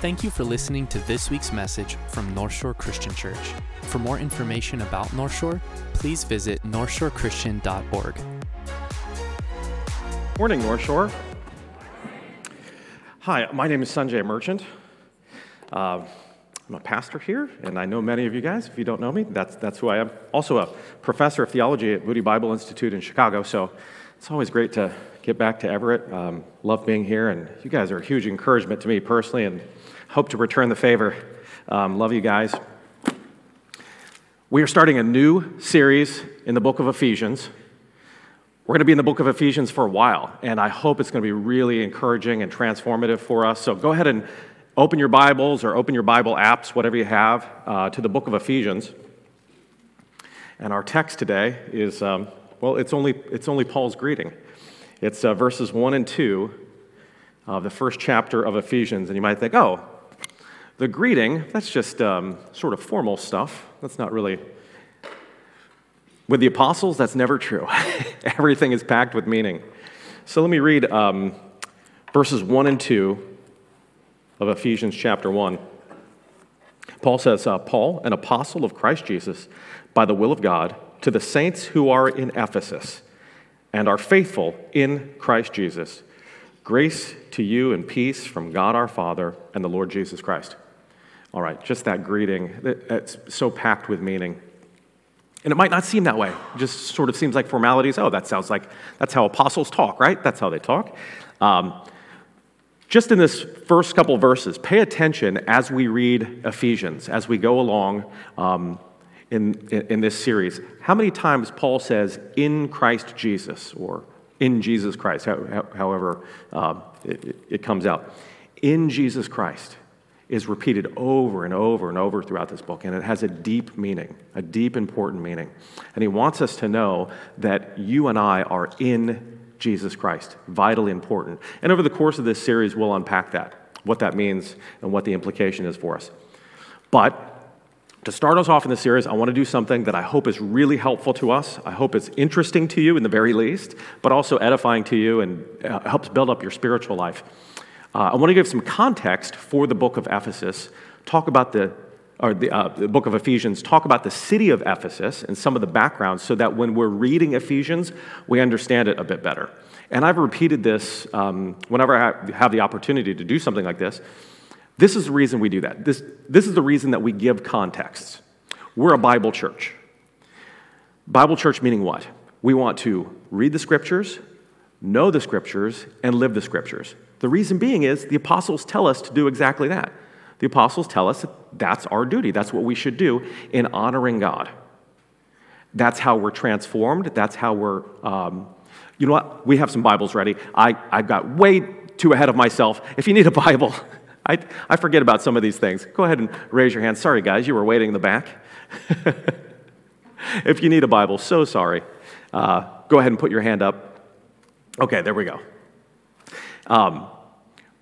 Thank you for listening to this week's message from North Shore Christian Church. For more information about North Shore, please visit northshorechristian.org. Morning, North Shore. Hi, my name is Sanjay Merchant. Uh, I'm a pastor here, and I know many of you guys. If you don't know me, that's, that's who I am. Also, a professor of theology at Moody Bible Institute in Chicago, so it's always great to get back to Everett. Um, love being here, and you guys are a huge encouragement to me personally, and hope to return the favor. Um, love you guys. We are starting a new series in the book of Ephesians. We're going to be in the book of Ephesians for a while, and I hope it's going to be really encouraging and transformative for us. So go ahead and open your Bibles or open your Bible apps, whatever you have, uh, to the book of Ephesians. And our text today is, um, well, it's only, it's only Paul's greeting. It's uh, verses 1 and 2 of the first chapter of Ephesians. And you might think, oh, the greeting, that's just um, sort of formal stuff. That's not really with the apostles, that's never true. Everything is packed with meaning. So let me read um, verses 1 and 2 of Ephesians chapter 1. Paul says, uh, Paul, an apostle of Christ Jesus, by the will of God, to the saints who are in Ephesus and are faithful in Christ Jesus, grace to you and peace from God our Father and the Lord Jesus Christ. All right, just that greeting, it's so packed with meaning. And it might not seem that way. It just sort of seems like formalities. Oh, that sounds like that's how apostles talk, right? That's how they talk. Um, just in this first couple verses, pay attention as we read Ephesians, as we go along um, in, in, this series. How many times Paul says, in Christ Jesus, or in Jesus Christ, however uh, it, it comes out. In Jesus Christ is repeated over and over and over throughout this book, and it has a deep meaning, a deep, important meaning. And he wants us to know that you and I are in Jesus Christ, vitally important. And over the course of this series, we'll unpack that, what that means, and what the implication is for us. But to start us off in this series, I want to do something that I hope is really helpful to us. I hope it's interesting to you in the very least, but also edifying to you and uh, helps build up your spiritual life. Uh, I want to give some context for the book of Ephesus, talk about the, or the, uh, the book of Ephesians, talk about the city of Ephesus and some of the background so that when we're reading Ephesians, we understand it a bit better. And I've repeated this um, whenever I have the opportunity to do something like this. This is the reason we do that. This, this is the reason that we give context. We're a Bible church. Bible church meaning what? We want to read the scriptures, know the scriptures, and live the scriptures. The reason being is the apostles tell us to do exactly that. The apostles tell us that that's our duty, that's what we should do in honoring God. That's how we're transformed, that's how we're. Um, you know what? We have some Bibles ready. I, I got way too ahead of myself. If you need a Bible, I, I forget about some of these things. Go ahead and raise your hand. Sorry, guys, you were waiting in the back. if you need a Bible, so sorry. Uh, go ahead and put your hand up. Okay, there we go. Um,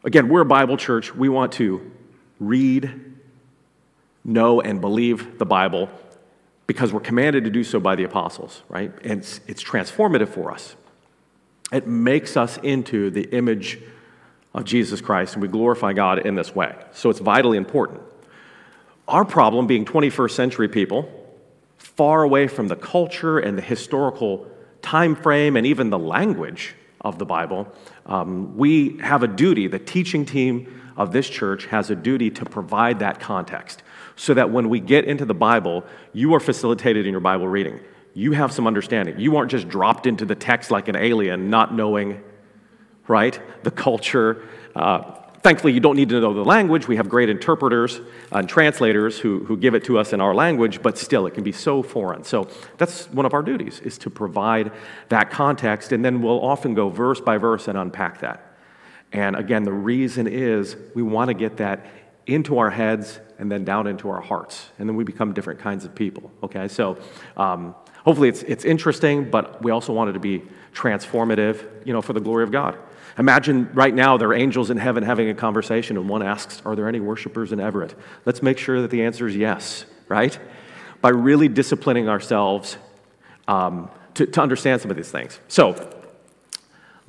again, we're a Bible church. We want to read, know, and believe the Bible because we're commanded to do so by the apostles, right? And it's, it's transformative for us. It makes us into the image of Jesus Christ, and we glorify God in this way. So it's vitally important. Our problem, being 21st century people, far away from the culture and the historical time frame and even the language of the Bible, um, we have a duty, the teaching team of this church has a duty to provide that context so that when we get into the Bible, you are facilitated in your Bible reading. You have some understanding. You aren't just dropped into the text like an alien, not knowing, right, the culture. Uh, Thankfully, you don't need to know the language. We have great interpreters and translators who, who give it to us in our language, but still, it can be so foreign. So that's one of our duties, is to provide that context, and then we'll often go verse by verse and unpack that. And again, the reason is we want to get that into our heads and then down into our hearts, and then we become different kinds of people. Okay, so um, hopefully it's, it's interesting, but we also want it to be transformative, you know, for the glory of God. Imagine right now there are angels in heaven having a conversation, and one asks, Are there any worshipers in Everett? Let's make sure that the answer is yes, right? By really disciplining ourselves um, to, to understand some of these things. So,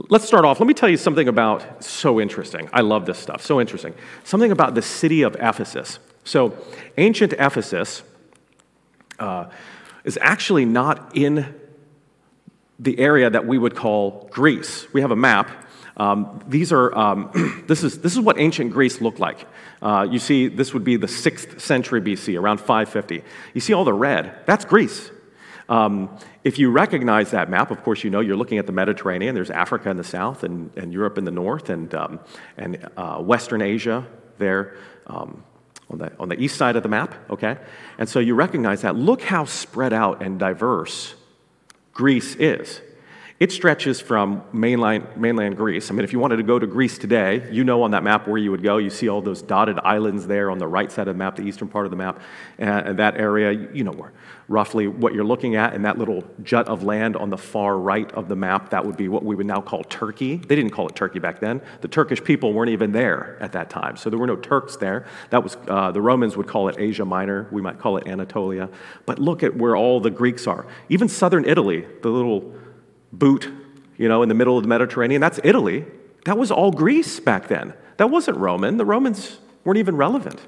Let's start off. Let me tell you something about so interesting. I love this stuff. So interesting. Something about the city of Ephesus. So, ancient Ephesus uh, is actually not in the area that we would call Greece. We have a map. Um, these are, um, this, is, this is what ancient Greece looked like. Uh, you see, this would be the 6th century BC, around 550. You see all the red? That's Greece. Um, if you recognize that map, of course, you know you're looking at the Mediterranean. There's Africa in the south and, and Europe in the north and, um, and uh, Western Asia there um, on, the, on the east side of the map, okay? And so you recognize that. Look how spread out and diverse Greece is. It stretches from mainland, mainland Greece. I mean, if you wanted to go to Greece today, you know on that map where you would go. You see all those dotted islands there on the right side of the map, the eastern part of the map. And, that area, you know where, roughly what you're looking at, and that little jut of land on the far right of the map, that would be what we would now call Turkey. They didn't call it Turkey back then. The Turkish people weren't even there at that time, so there were no Turks there. That was, uh, the Romans would call it Asia Minor. We might call it Anatolia. But look at where all the Greeks are. Even southern Italy, the little boot, you know, in the middle of the Mediterranean. That's Italy. That was all Greece back then. That wasn't Roman. The Romans weren't even relevant.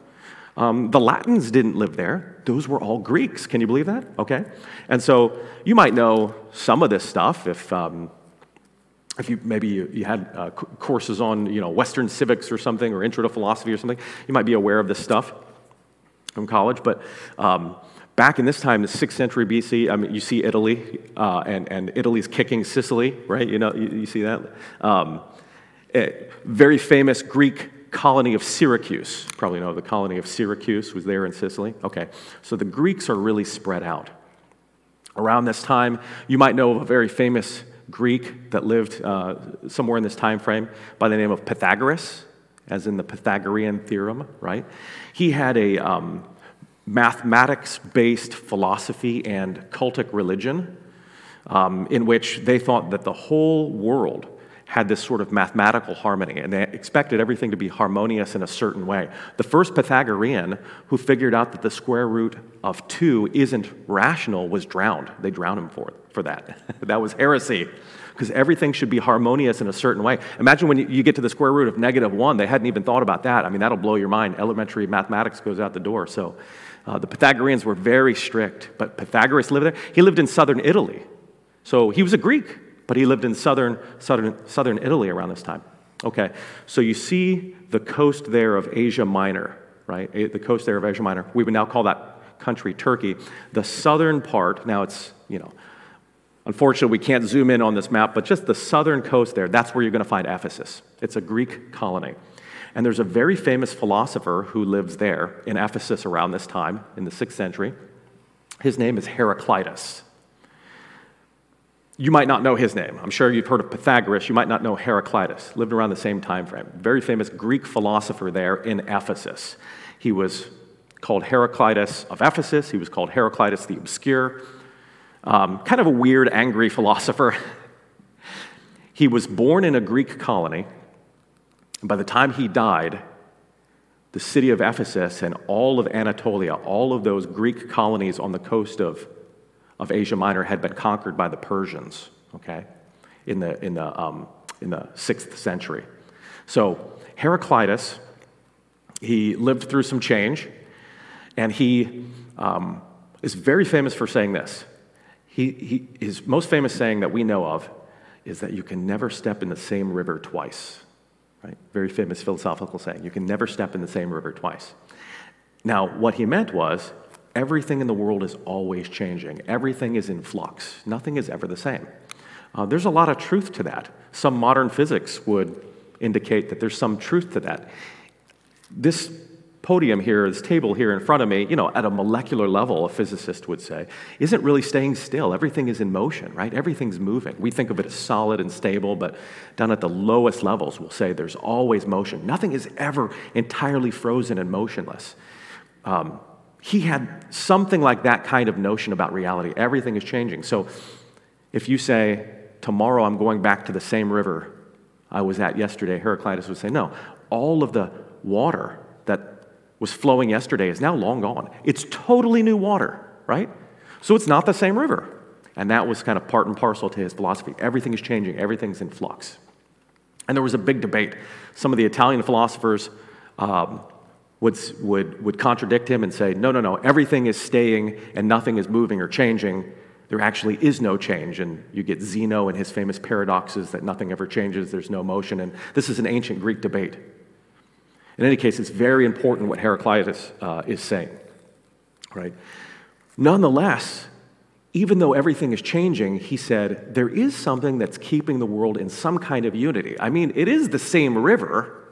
Um, the Latins didn't live there. Those were all Greeks. Can you believe that? Okay. And so you might know some of this stuff if, um, if you maybe you, you had uh, courses on you know Western civics or something or intro to philosophy or something. You might be aware of this stuff from college. But um, Back in this time, the 6th century BC, I mean, you see Italy, uh, and, and Italy's kicking Sicily, right? You know, you, you see that? Um, very famous Greek colony of Syracuse. Probably know the colony of Syracuse was there in Sicily. Okay, so the Greeks are really spread out. Around this time, you might know of a very famous Greek that lived uh, somewhere in this time frame by the name of Pythagoras, as in the Pythagorean theorem, right? He had a, um, mathematics based philosophy and cultic religion, um, in which they thought that the whole world had this sort of mathematical harmony, and they expected everything to be harmonious in a certain way. The first Pythagorean who figured out that the square root of 2 isn't rational was drowned. They drowned him for, for that. that was heresy, because everything should be harmonious in a certain way. Imagine when you, get to the square root of negative 1, they hadn't even thought about that. I mean, that'll blow your mind. Elementary mathematics goes out the door. So, uh, the Pythagoreans were very strict, but Pythagoras lived there. He lived in southern Italy. So he was a Greek, but he lived in southern, southern, southern Italy around this time. Okay, so you see the coast there of Asia Minor, right? The coast there of Asia Minor. We would now call that country Turkey. The southern part, now it's, you know, unfortunately we can't zoom in on this map, but just the southern coast there, that's where you're going to find Ephesus. It's a Greek colony. And there's a very famous philosopher who lives there in Ephesus around this time, in the sixth century. His name is Heraclitus. You might not know his name. I'm sure you've heard of Pythagoras. You might not know Heraclitus. Lived around the same time frame. Very famous Greek philosopher there in Ephesus. He was called Heraclitus of Ephesus. He was called Heraclitus the Obscure. Um, kind of a weird, angry philosopher. he was born in a Greek colony and by the time he died, the city of Ephesus and all of Anatolia, all of those Greek colonies on the coast of, of Asia Minor had been conquered by the Persians, okay, in the, in the, um, in the sixth century. So Heraclitus, he lived through some change, and he um, is very famous for saying this. He, he, his most famous saying that we know of is that you can never step in the same river twice. Right? Very famous philosophical saying. You can never step in the same river twice. Now, what he meant was everything in the world is always changing, everything is in flux, nothing is ever the same. Uh, there's a lot of truth to that. Some modern physics would indicate that there's some truth to that. This podium here, this table here in front of me, you know, at a molecular level, a physicist would say, isn't really staying still. Everything is in motion, right? Everything's moving. We think of it as solid and stable, but down at the lowest levels, we'll say there's always motion. Nothing is ever entirely frozen and motionless. Um, he had something like that kind of notion about reality. Everything is changing. So if you say, tomorrow I'm going back to the same river I was at yesterday, Heraclitus would say, no, all of the water that was flowing yesterday is now long gone. It's totally new water, right? So it's not the same river. And that was kind of part and parcel to his philosophy. Everything is changing, everything's in flux. And there was a big debate. Some of the Italian philosophers um, would, would, would contradict him and say, no, no, no, everything is staying and nothing is moving or changing. There actually is no change. And you get Zeno and his famous paradoxes that nothing ever changes, there's no motion. And this is an ancient Greek debate. In any case, it's very important what Heraclitus uh, is saying, right? Nonetheless, even though everything is changing, he said, there is something that's keeping the world in some kind of unity. I mean, it is the same river.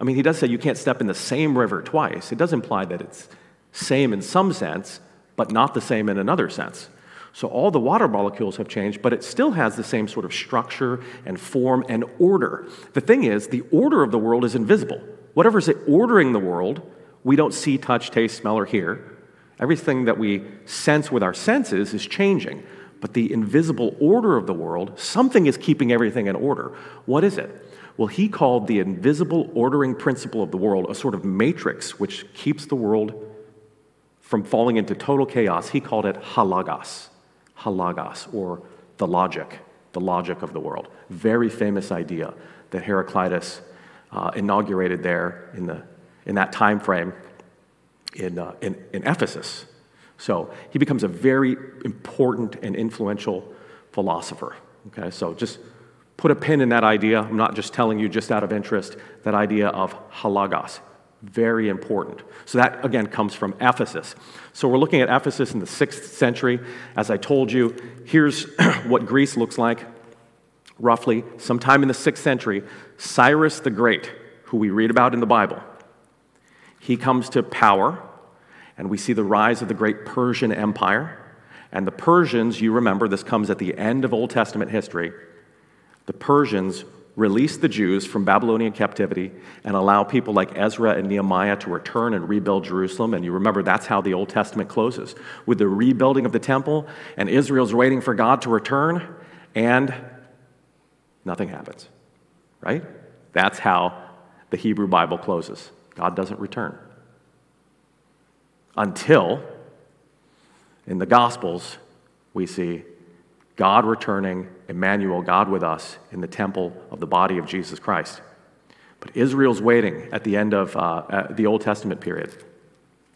I mean, he does say you can't step in the same river twice. It does imply that it's same in some sense, but not the same in another sense. So all the water molecules have changed, but it still has the same sort of structure and form and order. The thing is, the order of the world is invisible. Whatever's ordering the world, we don't see, touch, taste, smell, or hear. Everything that we sense with our senses is changing. But the invisible order of the world, something is keeping everything in order. What is it? Well, he called the invisible ordering principle of the world a sort of matrix which keeps the world from falling into total chaos. He called it ho logos, halagos, or the logic, the logic of the world. Very famous idea that Heraclitus uh, inaugurated there in, the, in that time frame in, uh, in, in Ephesus. So he becomes a very important and influential philosopher. Okay, so just put a pin in that idea. I'm not just telling you just out of interest, that idea of ho logos. Very important. So that again comes from Ephesus. So we're looking at Ephesus in the sixth century. As I told you, here's what Greece looks like roughly. Sometime in the sixth century, Cyrus the Great, who we read about in the Bible, he comes to power, and we see the rise of the great Persian Empire. And the Persians, you remember, this comes at the end of Old Testament history. The Persians release the Jews from Babylonian captivity and allow people like Ezra and Nehemiah to return and rebuild Jerusalem. And you remember that's how the Old Testament closes with the rebuilding of the temple, and Israel's waiting for God to return, and nothing happens, right? That's how the Hebrew Bible closes. God doesn't return. Until in the Gospels, we see God returning, Emmanuel, God with us, in the temple of the body of Jesus Christ. But Israel's waiting at the end of uh, the Old Testament period.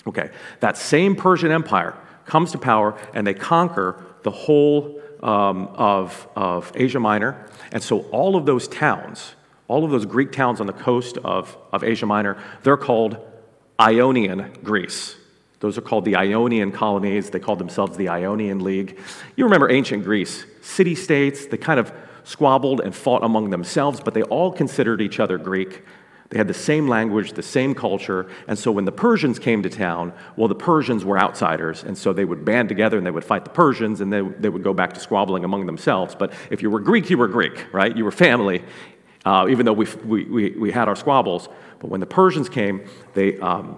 Okay, that same Persian Empire comes to power and they conquer the whole um, of, of Asia Minor. And so all of those towns, all of those Greek towns on the coast of, of Asia Minor, they're called Ionian Greece. Those are called the Ionian colonies. They called themselves the Ionian League. You remember ancient Greece, city states, they kind of squabbled and fought among themselves, but they all considered each other Greek. They had the same language, the same culture, and so when the Persians came to town, well, the Persians were outsiders, and so they would band together and they would fight the Persians, and they, they would go back to squabbling among themselves. But if you were Greek, you were Greek, right? You were family, uh, even though we, we, we, had our squabbles. But when the Persians came, they um,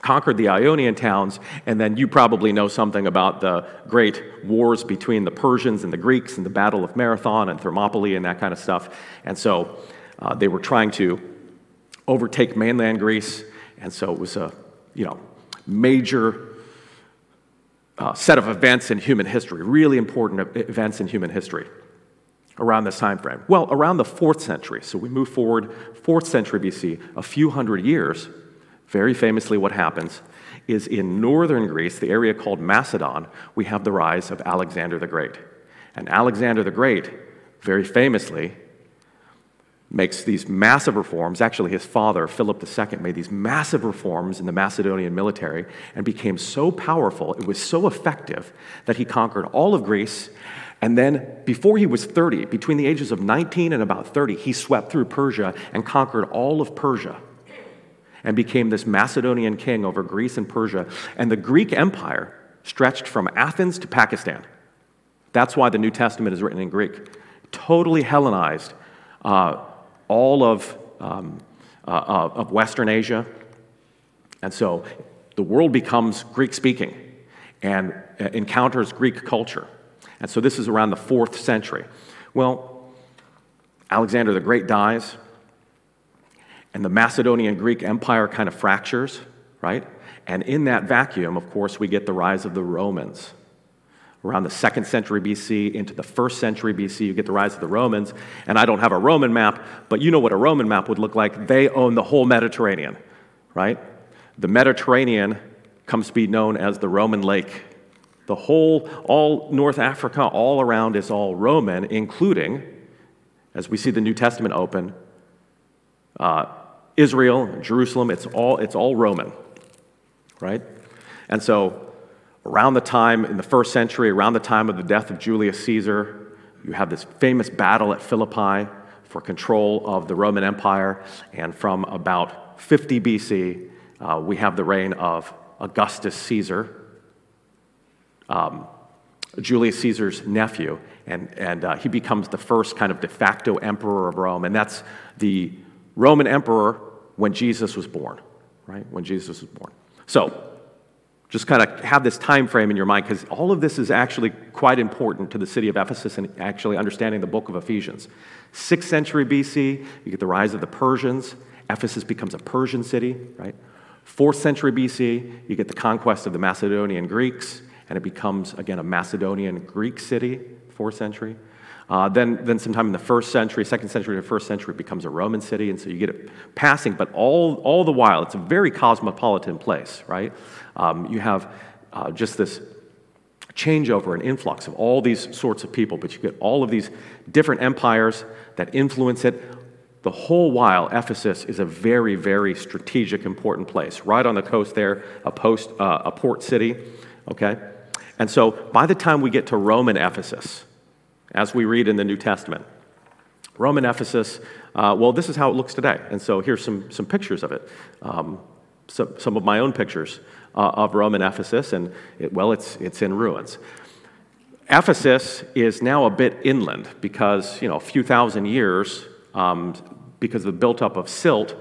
conquered the Ionian towns, and then you probably know something about the great wars between the Persians and the Greeks and the Battle of Marathon and Thermopylae and that kind of stuff. And so uh, they were trying to overtake mainland Greece, and so it was a you know major uh, set of events in human history, really important events in human history around this time frame? Well, around the fourth century. So we move forward, fourth century BC, a few hundred years. Very famously, what happens is in northern Greece, the area called Macedon, we have the rise of Alexander the Great. And Alexander the Great, very famously, makes these massive reforms. Actually, his father, Philip II, made these massive reforms in the Macedonian military and became so powerful, it was so effective, that he conquered all of Greece and then, before he was 30, between the ages of 19 and about 30, he swept through Persia and conquered all of Persia and became this Macedonian king over Greece and Persia. And the Greek Empire stretched from Athens to Pakistan. That's why the New Testament is written in Greek. Totally Hellenized uh, all of, um, uh, of Western Asia. And so the world becomes Greek speaking and uh, encounters Greek culture. And so this is around the fourth century. Well, Alexander the Great dies, and the Macedonian Greek Empire kind of fractures, right? And in that vacuum, of course, we get the rise of the Romans. Around the second century BC into the first century BC. You get the rise of the Romans. And I don't have a Roman map, but you know what a Roman map would look like. They own the whole Mediterranean, right? The Mediterranean comes to be known as the Roman lake. The whole, all North Africa, all around is all Roman, including, as we see the New Testament open, uh, Israel, Jerusalem, it's all, it's all Roman, right? And so, around the time in the first century, around the time of the death of Julius Caesar, you have this famous battle at Philippi for control of the Roman Empire. And from about 50 BC, uh, we have the reign of Augustus Caesar, um, Julius Caesar's nephew, and, and uh, he becomes the first kind of de facto emperor of Rome. And that's the Roman emperor when Jesus was born, right? When Jesus was born. So, just kind of have this time frame in your mind because all of this is actually quite important to the city of Ephesus and actually understanding the book of Ephesians. Sixth century BC, you get the rise of the Persians. Ephesus becomes a Persian city, right? Fourth century BC, you get the conquest of the Macedonian Greeks, and it becomes, again, a Macedonian Greek city, fourth century. Uh, then, then sometime in the first century, second century to first century, it becomes a Roman city, and so you get it passing, but all, all the while, it's a very cosmopolitan place, right? Um, you have uh, just this changeover and influx of all these sorts of people, but you get all of these different empires that influence it. The whole while, Ephesus is a very, very strategic, important place, right on the coast there, a, post, uh, a port city, okay? And so by the time we get to Roman Ephesus, as we read in the New Testament. Roman Ephesus, uh, well, this is how it looks today. And so here's some, some pictures of it. Um, so, some of my own pictures uh, of Roman Ephesus, and it, well, it's, it's in ruins. Ephesus is now a bit inland because, you know, a few thousand years, um, because of the built up of silt,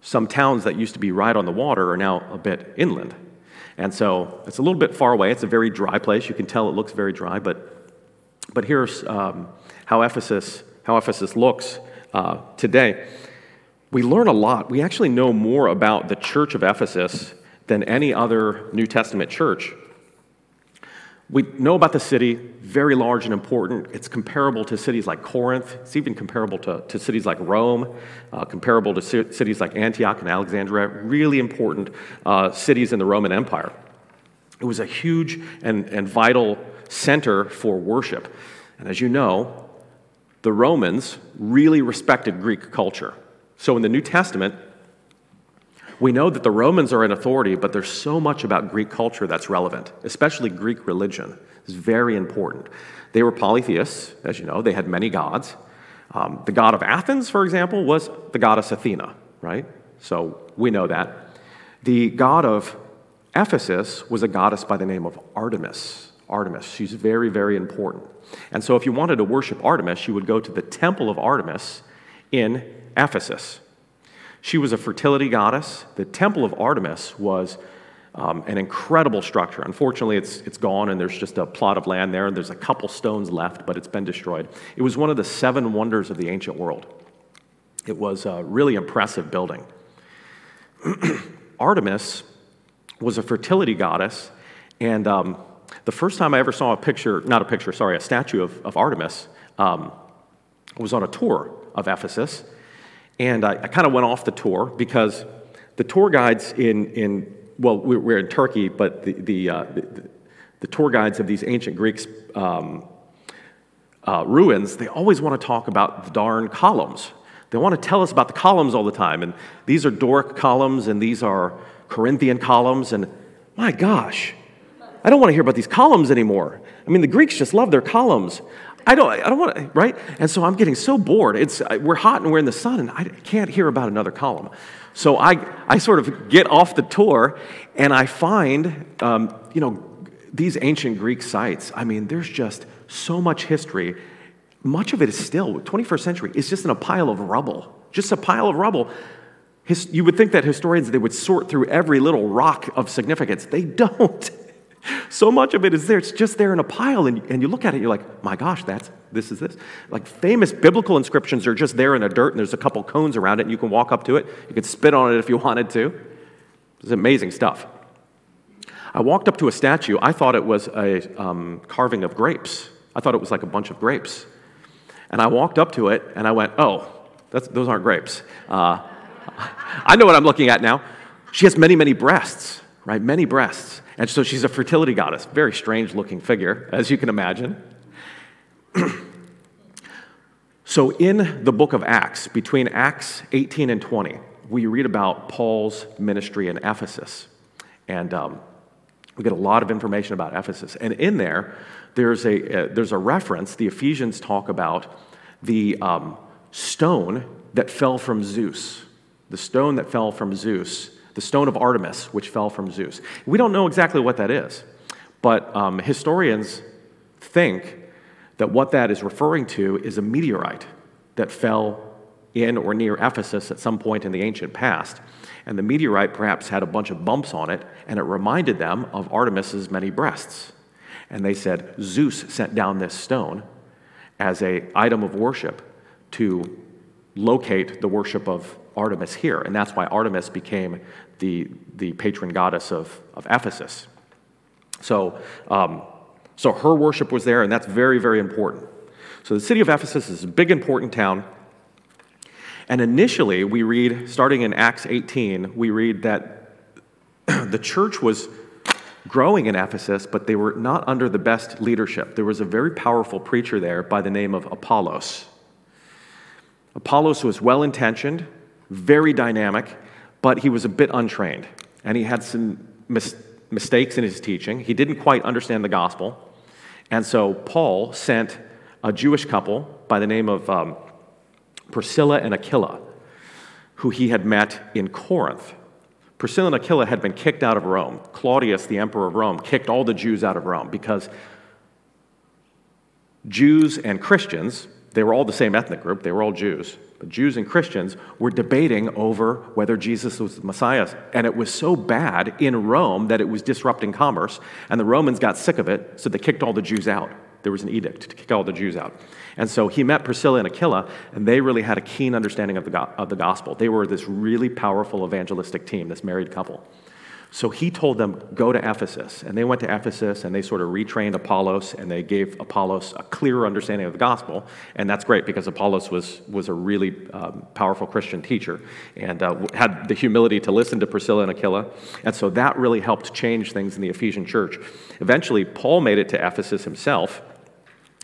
some towns that used to be right on the water are now a bit inland. And so it's a little bit far away. It's a very dry place. You can tell it looks very dry, but but here's um, how, Ephesus, how Ephesus looks uh, today. We learn a lot. We actually know more about the church of Ephesus than any other New Testament church. We know about the city, very large and important. It's comparable to cities like Corinth. It's even comparable to, to cities like Rome, uh, comparable to cities like Antioch and Alexandria, really important uh, cities in the Roman Empire. It was a huge and, and vital center for worship. And as you know, the Romans really respected Greek culture. So in the New Testament, we know that the Romans are in authority, but there's so much about Greek culture that's relevant, especially Greek religion. It's very important. They were polytheists, as you know, they had many gods. Um, the god of Athens, for example, was the goddess Athena, right? So we know that. The god of Ephesus was a goddess by the name of Artemis. Artemis. She's very, very important. And so, if you wanted to worship Artemis, you would go to the temple of Artemis in Ephesus. She was a fertility goddess. The temple of Artemis was um, an incredible structure. Unfortunately, it's, it's gone, and there's just a plot of land there, and there's a couple stones left, but it's been destroyed. It was one of the seven wonders of the ancient world. It was a really impressive building. Artemis was a fertility goddess, and um, the first time I ever saw a picture, not a picture, sorry, a statue of, of Artemis, um, was on a tour of Ephesus. And I, I kind of went off the tour because the tour guides in, in well, we're in Turkey, but the, the, uh, the, the, tour guides of these ancient Greeks um, uh, ruins, they always want to talk about the darn columns. They want to tell us about the columns all the time. And these are Doric columns, and these are Corinthian columns. And my gosh, I don't want to hear about these columns anymore. I mean, the Greeks just love their columns. I don't, I don't want to, right? And so I'm getting so bored. It's, we're hot and we're in the sun, and I can't hear about another column. So I, I sort of get off the tour, and I find, um, you know, these ancient Greek sites. I mean, there's just so much history. Much of it is still, 21st century, it's just in a pile of rubble. Just a pile of rubble. His, you would think that historians, they would sort through every little rock of significance. They don't. So much of it is there. It's just there in a pile, and, and you look at it, you're like, my gosh, that's this is this. Like famous biblical inscriptions are just there in the dirt, and there's a couple cones around it, and you can walk up to it. You can spit on it if you wanted to. It's amazing stuff. I walked up to a statue. I thought it was a um, carving of grapes. I thought it was like a bunch of grapes. And I walked up to it and I went, oh, those aren't grapes. Uh, I know what I'm looking at now. She has many, many breasts, right? Many breasts. And so she's a fertility goddess. Very strange looking figure, as you can imagine. so in the book of Acts, between Acts 18 and 20, we read about Paul's ministry in Ephesus. And um, we get a lot of information about Ephesus. And in there, there's a, uh, there's a reference, the Ephesians talk about the um, stone that fell from Zeus. The stone that fell from Zeus, the stone of Artemis, which fell from Zeus. We don't know exactly what that is, but um, historians think that what that is referring to is a meteorite that fell in or near Ephesus at some point in the ancient past. And the meteorite perhaps had a bunch of bumps on it, and it reminded them of Artemis's many breasts. And they said, Zeus sent down this stone as a item of worship to locate the worship of Artemis here. And that's why Artemis became the, the patron goddess of, of Ephesus. So, um, so her worship was there, and that's very, very important. So the city of Ephesus is a big, important town. And initially, we read, starting in Acts 18, we read that the church was growing in Ephesus, but they were not under the best leadership. There was a very powerful preacher there by the name of Apollos. Apollos was well intentioned, very dynamic, but he was a bit untrained. And he had some mis- mistakes in his teaching. He didn't quite understand the gospel. And so Paul sent a Jewish couple by the name of um, Priscilla and Aquila, who he had met in Corinth. Priscilla and Aquila had been kicked out of Rome. Claudius, the emperor of Rome, kicked all the Jews out of Rome because Jews and Christians, they were all the same ethnic group, they were all Jews, but Jews and Christians were debating over whether Jesus was the Messiah. And it was so bad in Rome that it was disrupting commerce, and the Romans got sick of it, so they kicked all the Jews out. There was an edict to kick all the Jews out. And so he met Priscilla and Aquila, and they really had a keen understanding of the, of the gospel. They were this really powerful evangelistic team, this married couple. So he told them, go to Ephesus. And they went to Ephesus and they sort of retrained Apollos and they gave Apollos a clearer understanding of the gospel. And that's great because Apollos was, was a really um, powerful Christian teacher and uh, had the humility to listen to Priscilla and Aquila. And so that really helped change things in the Ephesian church. Eventually, Paul made it to Ephesus himself.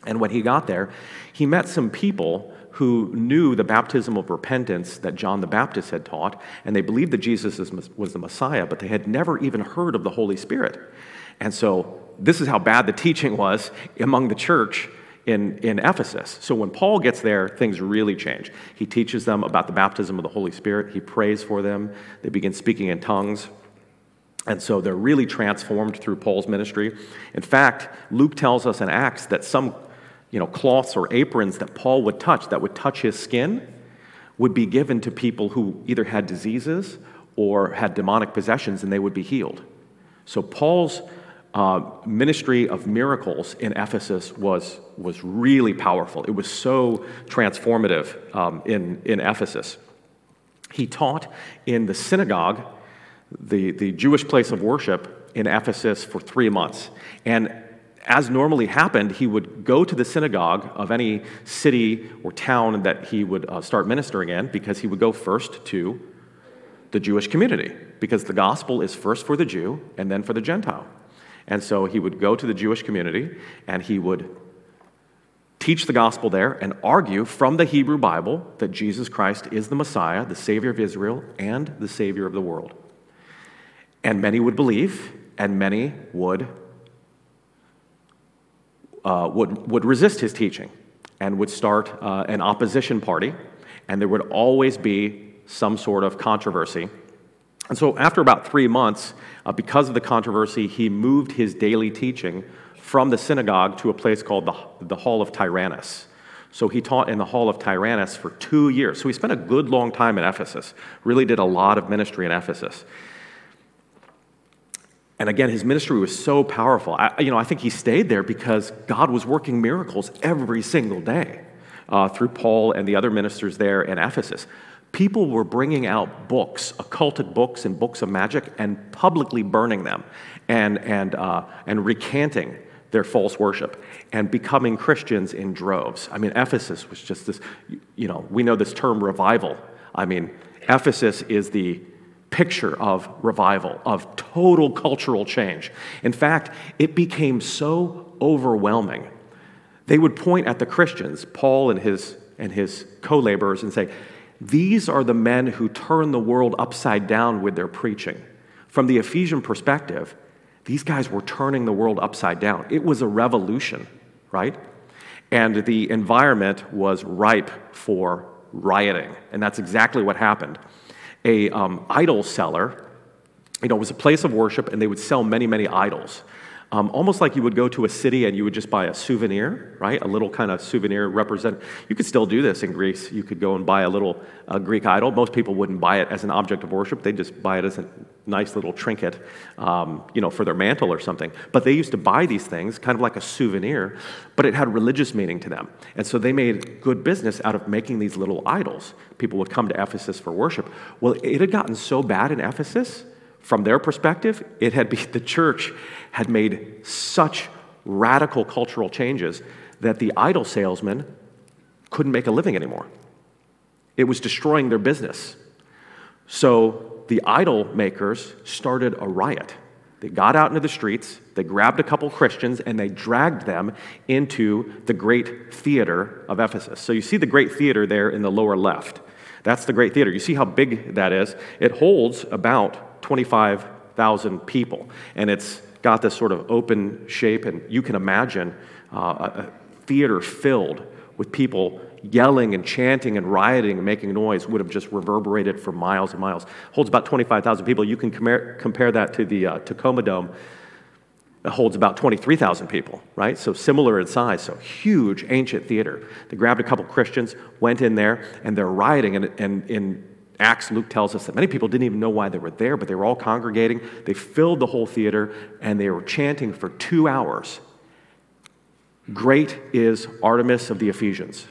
And when he got there, he met some people who knew the baptism of repentance that John the Baptist had taught, and they believed that Jesus was the Messiah, but they had never even heard of the Holy Spirit. And so, this is how bad the teaching was among the church in, in Ephesus. So, when Paul gets there, things really change. He teaches them about the baptism of the Holy Spirit, he prays for them, they begin speaking in tongues. And so they're really transformed through Paul's ministry. In fact, Luke tells us in Acts that some you know, cloths or aprons that Paul would touch, that would touch his skin, would be given to people who either had diseases or had demonic possessions, and they would be healed. So Paul's uh, ministry of miracles in Ephesus was, was really powerful. It was so transformative um, in, in Ephesus. He taught in the synagogue, the, the Jewish place of worship in Ephesus, for three months. And as normally happened, he would go to the synagogue of any city or town that he would uh, start ministering in because he would go first to the Jewish community because the gospel is first for the Jew and then for the Gentile. And so he would go to the Jewish community and he would teach the gospel there and argue from the Hebrew Bible that Jesus Christ is the Messiah, the Savior of Israel, and the Savior of the world. And many would believe, and many would uh, would, would resist his teaching and would start uh, an opposition party, and there would always be some sort of controversy. And so, after about three months, uh, because of the controversy, he moved his daily teaching from the synagogue to a place called the, the Hall of Tyrannus. So he taught in the Hall of Tyrannus for two years. So he spent a good long time in Ephesus, really did a lot of ministry in Ephesus. And again, his ministry was so powerful. I, you know, I think he stayed there because God was working miracles every single day uh, through Paul and the other ministers there in Ephesus. People were bringing out books, occultic books and books of magic, and publicly burning them. and, and, uh, and recanting their false worship and becoming Christians in droves. I mean, Ephesus was just this, you know, we know this term revival. I mean, Ephesus is the picture of revival, of total cultural change. In fact, it became so overwhelming. They would point at the Christians, Paul and his, and his co laborers, and say, These are the men who turn the world upside down with their preaching. From the Ephesian perspective, these guys were turning the world upside down. It was a revolution, right? And the environment was ripe for rioting. And that's exactly what happened. A um, idol seller, you know, it was a place of worship, and they would sell many, many idols. Um, almost like you would go to a city and you would just buy a souvenir, right? A little kind of souvenir represent. You could still do this in Greece. You could go and buy a little uh, Greek idol. Most people wouldn't buy it as an object of worship. They'd just buy it as a nice little trinket, um, you know, for their mantle or something. But they used to buy these things kind of like a souvenir, but it had religious meaning to them. And so they made good business out of making these little idols. People would come to Ephesus for worship. Well, it had gotten so bad in Ephesus from their perspective, it had been, the church had made such radical cultural changes that the idol salesman couldn't make a living anymore. It was destroying their business. So the idol makers started a riot. They got out into the streets, they grabbed a couple Christians, and they dragged them into the great theater of Ephesus. So you see the great theater there in the lower left. That's the great theater. You see how big that is? It holds about 25,000 people. And it's got this sort of open shape, and you can imagine uh, a theater filled with people yelling and chanting and rioting and making noise would have just reverberated for miles and miles. Holds about 25,000 people. You can compare, compare that to the uh, Tacoma Dome. It holds about 23,000 people, right? So similar in size. So huge ancient theater. They grabbed a couple Christians, went in there, and they're rioting. And, and in Acts, Luke tells us that many people didn't even know why they were there, but they were all congregating. They filled the whole theater and they were chanting for two hours Great is Artemis of the Ephesians.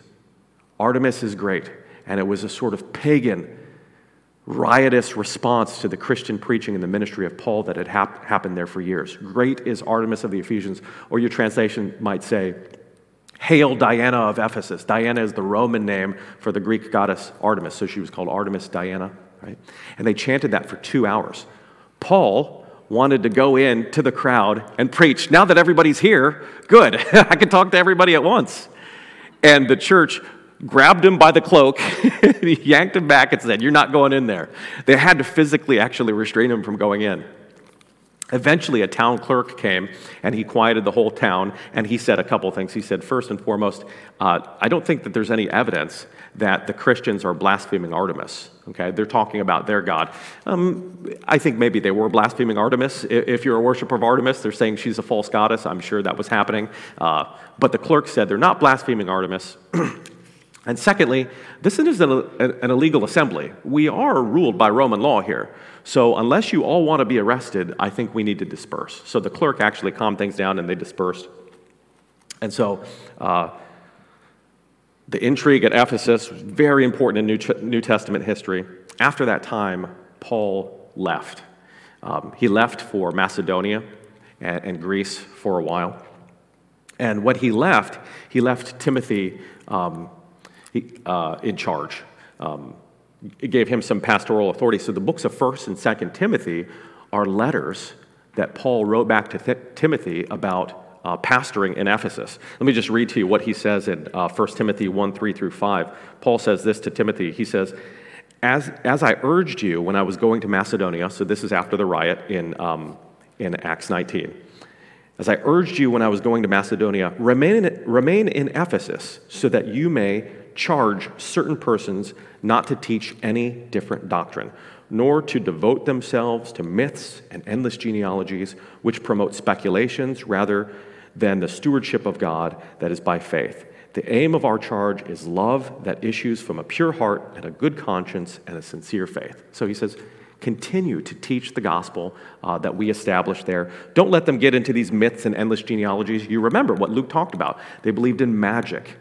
Artemis is great. And it was a sort of pagan, riotous response to the Christian preaching and the ministry of Paul that had hap- happened there for years. Great is Artemis of the Ephesians. Or your translation might say, Hail Diana of Ephesus. Diana is the Roman name for the Greek goddess Artemis, so she was called Artemis Diana, right? And they chanted that for two hours. Paul wanted to go in to the crowd and preach. Now that everybody's here, good. I can talk to everybody at once. And the church grabbed him by the cloak, yanked him back, and said, You're not going in there. They had to physically actually restrain him from going in. Eventually, a town clerk came and he quieted the whole town and he said a couple things. He said, first and foremost, uh, I don't think that there's any evidence that the Christians are blaspheming Artemis. Okay, they're talking about their God. Um, I think maybe they were blaspheming Artemis. If you're a worshiper of Artemis, they're saying she's a false goddess. I'm sure that was happening. Uh, but the clerk said they're not blaspheming Artemis. and secondly, this is an, illegal assembly. We are ruled by Roman law here. So, unless you all want to be arrested, I think we need to disperse. So, the clerk actually calmed things down and they dispersed. And so, uh, the intrigue at Ephesus was very important in New, Testament history. After that time, Paul left. Um, he left for Macedonia and, and, Greece for a while. And when he left, he left Timothy um, uh, in charge. Um, it gave him some pastoral authority. So the books of 1st and 2nd Timothy are letters that Paul wrote back to Th- Timothy about uh, pastoring in Ephesus. Let me just read to you what he says in uh, 1 Timothy 1 3 through 5. Paul says this to Timothy. He says, as, as I urged you when I was going to Macedonia, so this is after the riot in, um, in Acts 19. As I urged you when I was going to Macedonia, remain in, remain in Ephesus so that you may charge certain persons not to teach any different doctrine, nor to devote themselves to myths and endless genealogies which promote speculations rather than the stewardship of God that is by faith. The aim of our charge is love that issues from a pure heart and a good conscience and a sincere faith. So he says, continue to teach the gospel uh, that we established there. Don't let them get into these myths and endless genealogies. You remember what Luke talked about. They believed in magic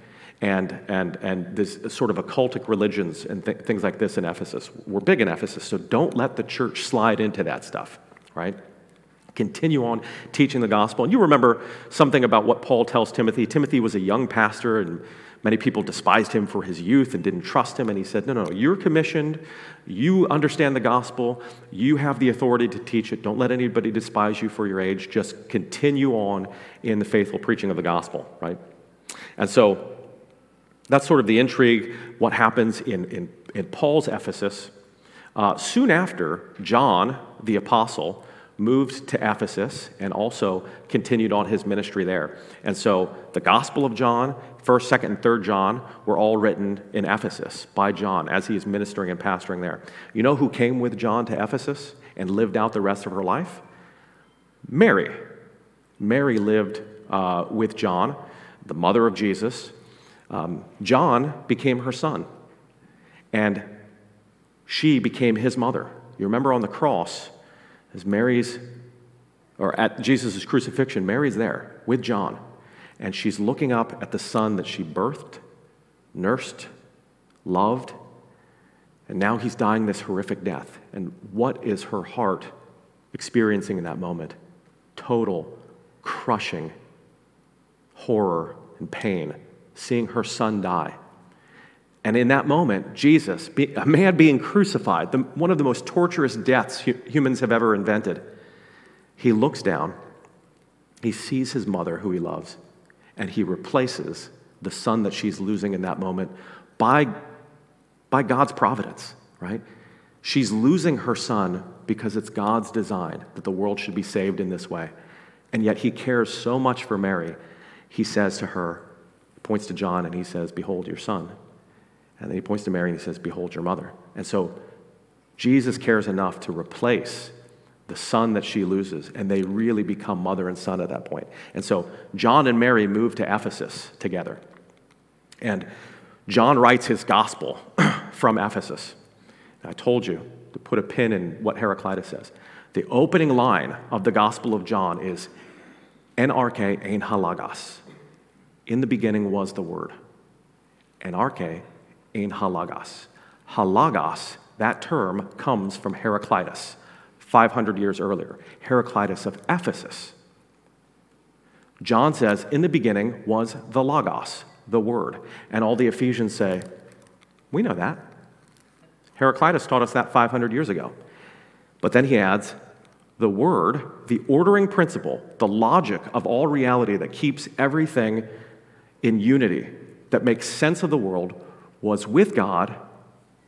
and, and, and this sort of occultic religions and th- things like this in Ephesus. We're big in Ephesus, so don't let the church slide into that stuff, right? Continue on teaching the gospel. And you remember something about what Paul tells Timothy. Timothy was a young pastor, and many people despised him for his youth and didn't trust him. And he said, No, no, you're commissioned. You understand the gospel. You have the authority to teach it. Don't let anybody despise you for your age. Just continue on in the faithful preaching of the gospel, right? And so that's sort of the intrigue, what happens in, in, in Paul's Ephesus. Uh, soon after, John, the apostle, moved to Ephesus and also continued on his ministry there. And so the Gospel of John, 1st, 2nd, and 3rd John were all written in Ephesus by John as he is ministering and pastoring there. You know who came with John to Ephesus and lived out the rest of her life? Mary. Mary lived uh, with John, the mother of Jesus. Um, John became her son, and she became his mother. You remember on the cross, as Mary's, or at Jesus' crucifixion, Mary's there with John, and she's looking up at the son that she birthed, nursed, loved, and now he's dying this horrific death. And what is her heart experiencing in that moment? Total, crushing horror and pain, seeing her son die. And in that moment, Jesus, a man being crucified, one of the most torturous deaths humans have ever invented, he looks down, he sees his mother, who he loves, and he replaces the son that she's losing in that moment by, by God's providence, right? She's losing her son because it's God's design that the world should be saved in this way. And yet he cares so much for Mary, he says to her, points to John, and he says, Behold your son. And then he points to Mary and he says, Behold your mother. And so Jesus cares enough to replace the son that she loses, and they really become mother and son at that point. And so John and Mary move to Ephesus together. And John writes his gospel from Ephesus. And I told you to put a pin in what Heraclitus says. The opening line of the Gospel of John is arche ein ho logos. In the beginning was the Word. En arche ein ho logos. Halagos, that term comes from Heraclitus, 500 years earlier. Heraclitus of Ephesus. John says, in the beginning was the Logos, the Word. And all the Ephesians say, we know that. Heraclitus taught us that 500 years ago. But then he adds, the Word, the ordering principle, the logic of all reality that keeps everything in unity, that makes sense of the world, was with God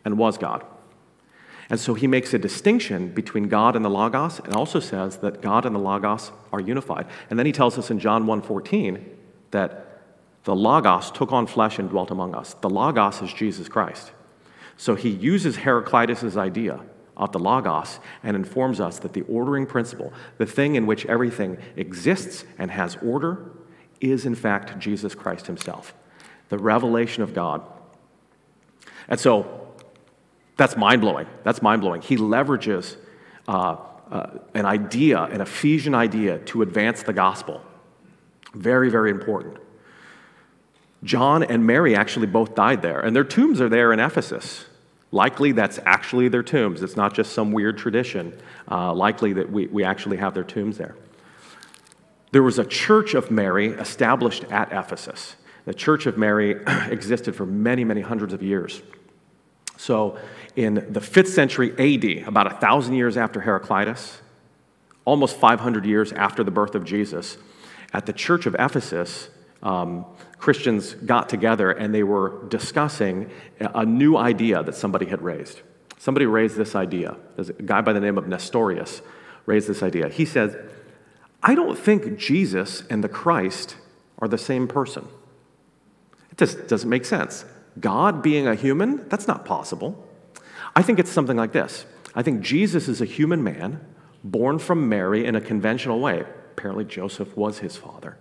and was God. And so he makes a distinction between God and the Logos and also says that God and the Logos are unified. And then he tells us in John 1:14 that the Logos took on flesh and dwelt among us. The Logos is Jesus Christ. So he uses Heraclitus' idea of the Logos and informs us that the ordering principle, the thing in which everything exists and has order, is in fact Jesus Christ himself. The revelation of God and so that's mind blowing. That's mind blowing. He leverages uh, uh, an idea, an Ephesian idea, to advance the gospel. Very, very important. John and Mary actually both died there, and their tombs are there in Ephesus. Likely that's actually their tombs. It's not just some weird tradition. Uh, likely that we, we actually have their tombs there. There was a church of Mary established at Ephesus. The church of Mary existed for many, many hundreds of years. So, in the 5th century AD, about a thousand years after Heraclitus, almost 500 years after the birth of Jesus, at the church of Ephesus, um, Christians got together and they were discussing a new idea that somebody had raised. Somebody raised this idea. There's a guy by the name of Nestorius raised this idea. He said, I don't think Jesus and the Christ are the same person. It just doesn't make sense. God being a human, that's not possible. I think it's something like this I think Jesus is a human man born from Mary in a conventional way. Apparently, Joseph was his father.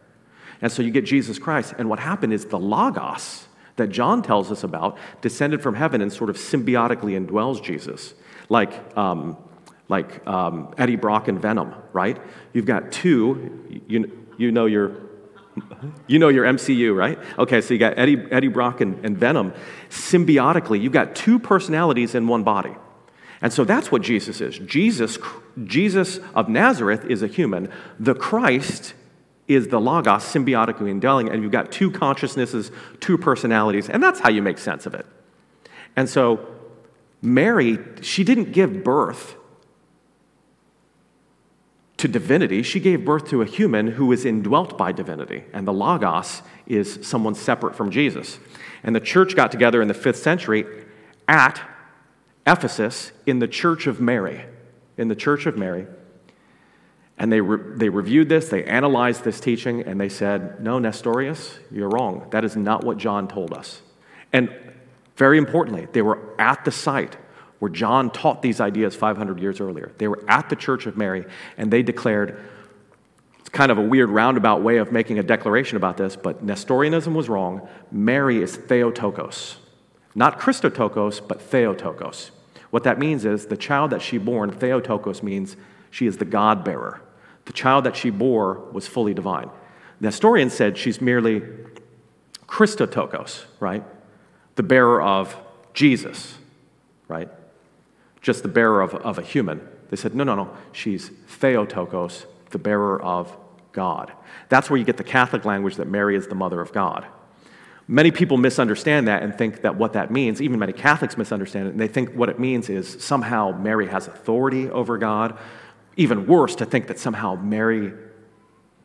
And so you get Jesus Christ. And what happened is the Logos that John tells us about descended from heaven and sort of symbiotically indwells Jesus. Like, um, like um, Eddie Brock and Venom, right? You've got two, you, you know your you know your MCU, right? Okay, so you got Eddie, Eddie Brock and, and Venom. Symbiotically, you've got two personalities in one body. And so that's what Jesus is. Jesus, Jesus of Nazareth is a human. The Christ is the Logos symbiotically indwelling, and you've got two consciousnesses, two personalities, and that's how you make sense of it. And so Mary, she didn't give birth to divinity, she gave birth to a human who is indwelt by divinity. And the Logos is someone separate from Jesus. And the church got together in the fifth century at Ephesus in the Church of Mary. In the Church of Mary. And they, re- they reviewed this, they analyzed this teaching, and they said, No, Nestorius, you're wrong. That is not what John told us. And very importantly, they were at the site where John taught these ideas 500 years earlier. They were at the Church of Mary, and they declared it's kind of a weird roundabout way of making a declaration about this, but Nestorianism was wrong. Mary is Theotokos. Not Christotokos, but Theotokos. What that means is the child that she bore, Theotokos means she is the God bearer. The child that she bore was fully divine. Nestorian said she's merely Christotokos, right? The bearer of Jesus, right? Just the bearer of, of a human. They said, no, no, no, she's Theotokos, the bearer of God. That's where you get the Catholic language that Mary is the mother of God. Many people misunderstand that and think that what that means, even many Catholics misunderstand it, and they think what it means is somehow Mary has authority over God. Even worse, to think that somehow Mary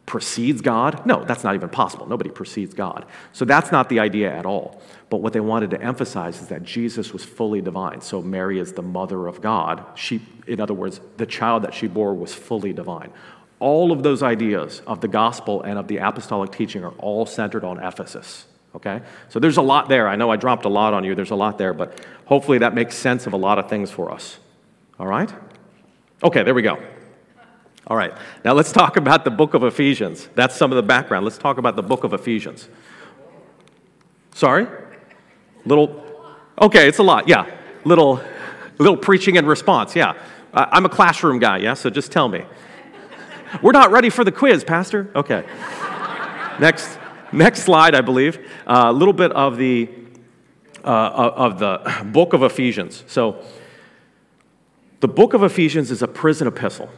precedes God? No, that's not even possible. Nobody precedes God. So that's not the idea at all. But what they wanted to emphasize is that Jesus was fully divine. So Mary is the mother of God. She, in other words, the child that she bore was fully divine. All of those ideas of the gospel and of the apostolic teaching are all centered on Ephesus. Okay? So there's a lot there. I know I dropped a lot on you. There's a lot there, but hopefully that makes sense of a lot of things for us. All right? Okay, there we go. All right, now let's talk about the book of Ephesians. That's some of the background. Let's talk about the book of Ephesians. Sorry? Little, okay, it's a lot, yeah. Little, little preaching and response, yeah. I'm a classroom guy, yeah, so just tell me. We're not ready for the quiz, Pastor. Okay. next, next slide, I believe. A uh, little bit of the, uh, of the book of Ephesians. So, the book of Ephesians is a prison epistle.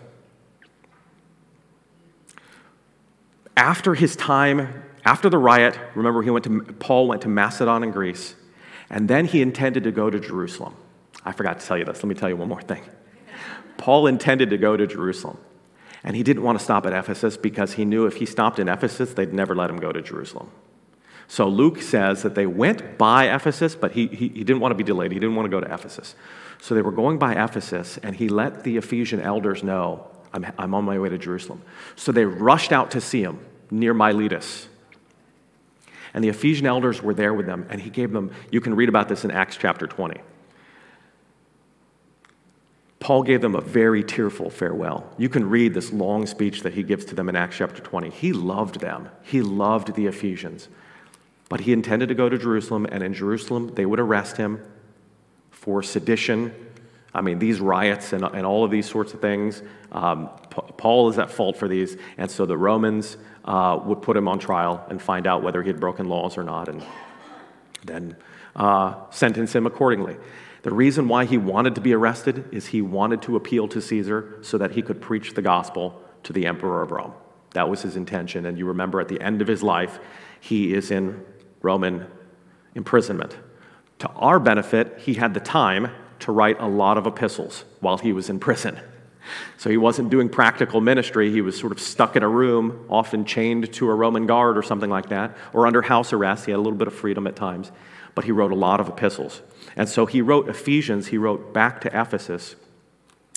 After his time, after the riot, remember he went to, Paul went to Macedon and Greece, and then he intended to go to Jerusalem. I forgot to tell you this. Let me tell you one more thing. Paul intended to go to Jerusalem, and he didn't want to stop at Ephesus because he knew if he stopped in Ephesus, they'd never let him go to Jerusalem. So Luke says that they went by Ephesus, but he, he, he, didn't want to be delayed. He didn't want to go to Ephesus. So they were going by Ephesus, and he let the Ephesian elders know I'm, I'm on my way to Jerusalem. So they rushed out to see him near Miletus. And the Ephesian elders were there with them, and he gave them, you can read about this in Acts chapter 20. Paul gave them a very tearful farewell. You can read this long speech that he gives to them in Acts chapter 20. He loved them, he loved the Ephesians. But he intended to go to Jerusalem, and in Jerusalem, they would arrest him for sedition I mean, these riots and, and all of these sorts of things, um, Paul is at fault for these. And so the Romans uh, would put him on trial and find out whether he had broken laws or not, and then uh, sentence him accordingly. The reason why he wanted to be arrested is he wanted to appeal to Caesar so that he could preach the gospel to the emperor of Rome. That was his intention. And you remember at the end of his life, he is in Roman imprisonment. To our benefit, he had the time to write a lot of epistles while he was in prison. So he wasn't doing practical ministry. He was sort of stuck in a room, often chained to a Roman guard or something like that, or under house arrest. He had a little bit of freedom at times, but he wrote a lot of epistles. And so he wrote Ephesians, he wrote back to Ephesus.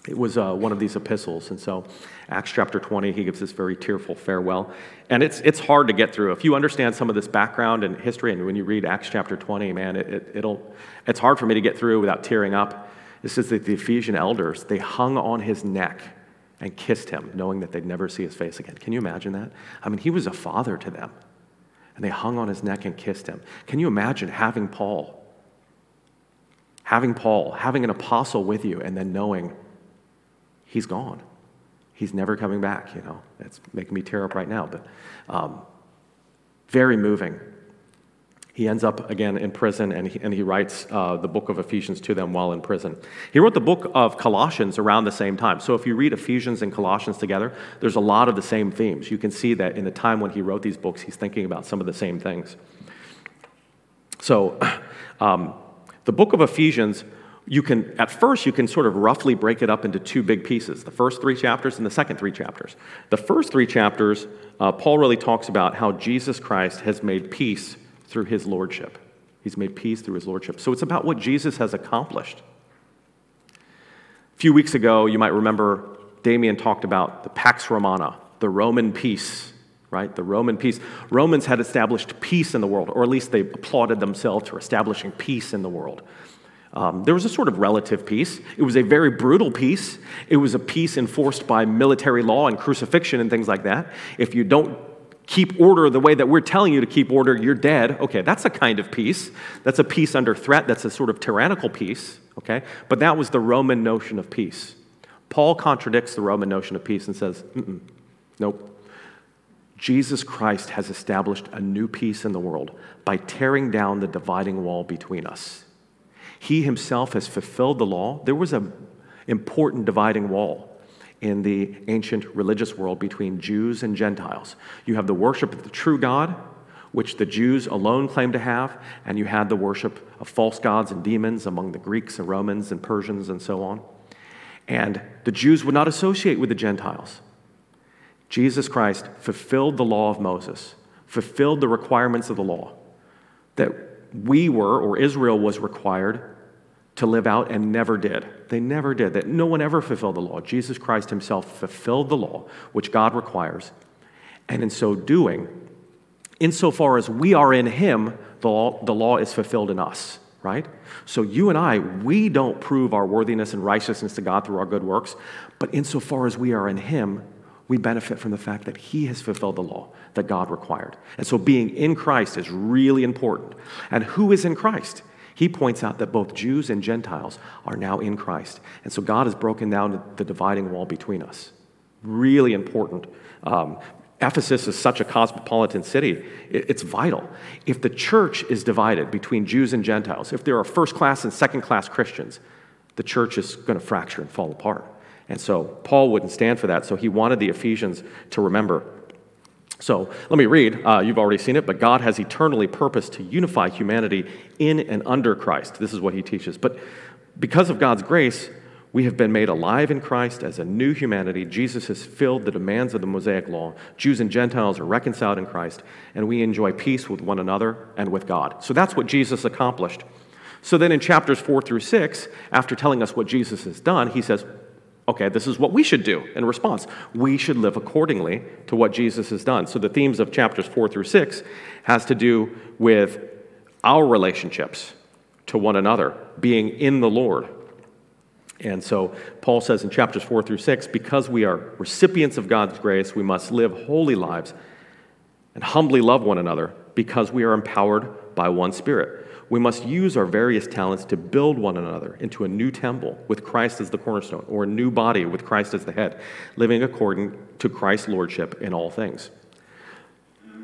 It was uh, one of these epistles. And so, Acts chapter 20, he gives this very tearful farewell. And it's, it's hard to get through. If you understand some of this background and history, and when you read Acts chapter 20, man, it, it, it'll, it's hard for me to get through without tearing up. It says that the Ephesian elders, they hung on his neck and kissed him, knowing that they'd never see his face again. Can you imagine that? I mean, he was a father to them. And they hung on his neck and kissed him. Can you imagine having Paul, having Paul, having an apostle with you, and then knowing he's gone? He's never coming back, you know. It's making me tear up right now, but um, very moving. he ends up again in prison and he, and he writes uh, the book of Ephesians to them while in prison. He wrote the book of Colossians around the same time. So if you read Ephesians and Colossians together, there's a lot of the same themes. You can see that in the time when he wrote these books, he's thinking about some of the same things. So um, the book of Ephesians, you can, at first, you can sort of roughly break it up into two big pieces the first three chapters and the second three chapters. The first three chapters, uh, Paul really talks about how Jesus Christ has made peace through his lordship. He's made peace through his lordship. So it's about what Jesus has accomplished. A few weeks ago, you might remember Damien talked about the Pax Romana, the Roman peace, right? The Roman peace. Romans had established peace in the world, or at least they applauded themselves for establishing peace in the world. Um, there was a sort of relative peace. It was a very brutal peace. It was a peace enforced by military law and crucifixion and things like that. If you don't keep order the way that we're telling you to keep order, you're dead. Okay, that's a kind of peace. That's a peace under threat. That's a sort of tyrannical peace. Okay, but that was the Roman notion of peace. Paul contradicts the Roman notion of peace and says, nope. Jesus Christ has established a new peace in the world by tearing down the dividing wall between us. He himself has fulfilled the law. There was an important dividing wall in the ancient religious world between Jews and Gentiles. You have the worship of the true God, which the Jews alone claim to have, and you had the worship of false gods and demons among the Greeks and Romans and Persians and so on. And the Jews would not associate with the Gentiles. Jesus Christ fulfilled the law of Moses, fulfilled the requirements of the law that we were, or Israel was required to live out and never did. They never did. That no one ever fulfilled the law. Jesus Christ himself fulfilled the law, which God requires. And in so doing, insofar as we are in him, the law, the law is fulfilled in us, right? So you and I, we don't prove our worthiness and righteousness to God through our good works, but insofar as we are in him, we benefit from the fact that he has fulfilled the law that God required. And so being in Christ is really important. And who is in Christ? He points out that both Jews and Gentiles are now in Christ. And so God has broken down the dividing wall between us. Really important. Um, Ephesus is such a cosmopolitan city, it's vital. If the church is divided between Jews and Gentiles, if there are first class and second class Christians, the church is going to fracture and fall apart. And so Paul wouldn't stand for that, so he wanted the Ephesians to remember so let me read. Uh, you've already seen it, but God has eternally purposed to unify humanity in and under Christ. This is what he teaches. But because of God's grace, we have been made alive in Christ as a new humanity. Jesus has filled the demands of the Mosaic law. Jews and Gentiles are reconciled in Christ, and we enjoy peace with one another and with God. So that's what Jesus accomplished. So then in chapters four through six, after telling us what Jesus has done, he says, okay, this is what we should do in response. We should live accordingly to what Jesus has done. So the themes of chapters four through six has to do with our relationships to one another, being in the Lord. And so Paul says in chapters four through six, because we are recipients of God's grace, we must live holy lives and humbly love one another because we are empowered by one Spirit we must use our various talents to build one another into a new temple with Christ as the cornerstone, or a new body with Christ as the head, living according to Christ's lordship in all things.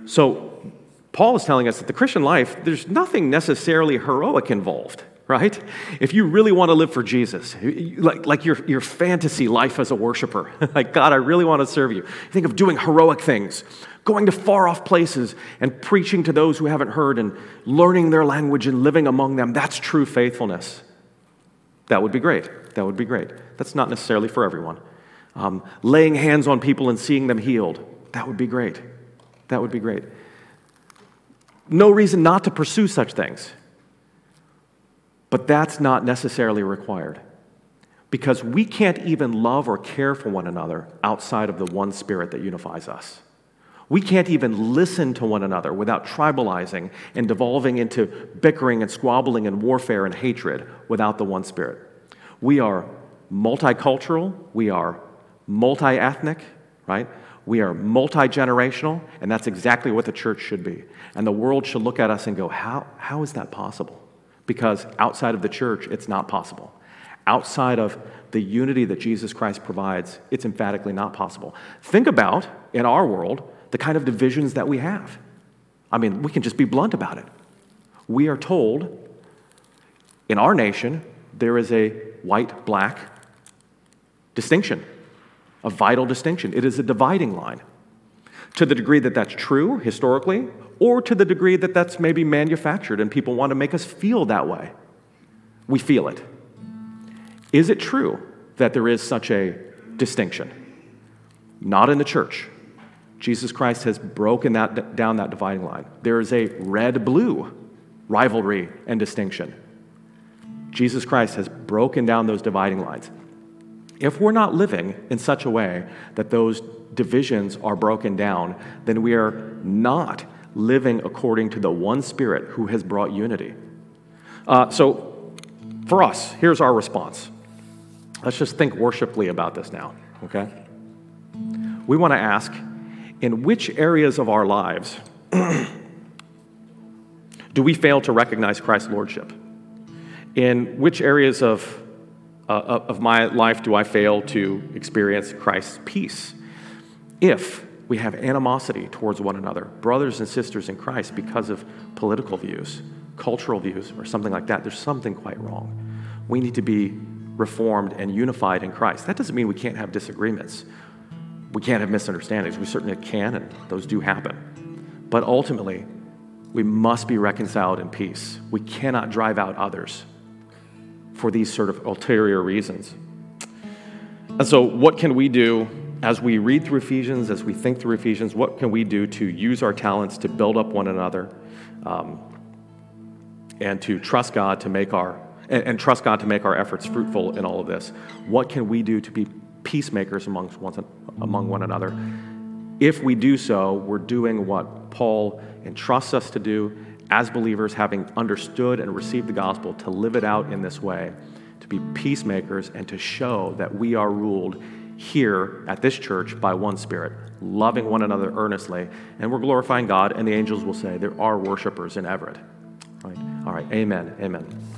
So, Paul is telling us that the Christian life, there's nothing necessarily heroic involved, right? If you really want to live for Jesus, like, like your, your fantasy life as a worshiper, like, God, I really want to serve you, think of doing heroic things going to far off places and preaching to those who haven't heard and learning their language and living among them. That's true faithfulness. That would be great. That would be great. That's not necessarily for everyone. Um, laying hands on people and seeing them healed. That would be great. That would be great. No reason not to pursue such things. But that's not necessarily required. Because we can't even love or care for one another outside of the one spirit that unifies us. We can't even listen to one another without tribalizing and devolving into bickering and squabbling and warfare and hatred without the one spirit. We are multicultural, we are multi ethnic, right? We are multi generational, and that's exactly what the church should be. And the world should look at us and go, how, how is that possible? Because outside of the church, it's not possible. Outside of the unity that Jesus Christ provides, it's emphatically not possible. Think about, in our world, the kind of divisions that we have. I mean, we can just be blunt about it. we are told in our nation there is a white black distinction, a vital distinction. It is a dividing line. To the degree that that's true historically, or to the degree that that's maybe manufactured and people want to make us feel that way, we feel it. Is it true that there is such a distinction? Not in the church. Jesus Christ has broken that, down that dividing line. There is a red blue rivalry and distinction. Jesus Christ has broken down those dividing lines. If we're not living in such a way that those divisions are broken down, then we are not living according to the one Spirit who has brought unity. Uh, so, for us, here's our response. Let's just think worshipfully about this now, okay? We want to ask in which areas of our lives do we fail to recognize Christ's Lordship? In which areas of, uh, of my life do I fail to experience Christ's peace? If we have animosity towards one another, brothers and sisters in Christ, because of political views, cultural views, or something like that, there's something quite wrong. We need to be reformed and unified in Christ. That doesn't mean we can't have disagreements. We can't have misunderstandings. We certainly can, and those do happen. But ultimately, we must be reconciled in peace. We cannot drive out others for these sort of ulterior reasons. And so, what can we do as we read through Ephesians, as we think through Ephesians? What can we do to use our talents to build up one another um, and to trust God to make our and, and, trust God to make our efforts fruitful in all of this? What can we do to be peacemakers amongst one, among one another? If we do so, we're doing what Paul entrusts us to do as believers, having understood and received the gospel, to live it out in this way, to be peacemakers, and to show that we are ruled here at this church by one Spirit, loving one another earnestly, and we're glorifying God, and the angels will say, There are worshipers in Everett. All right, All right. amen, amen.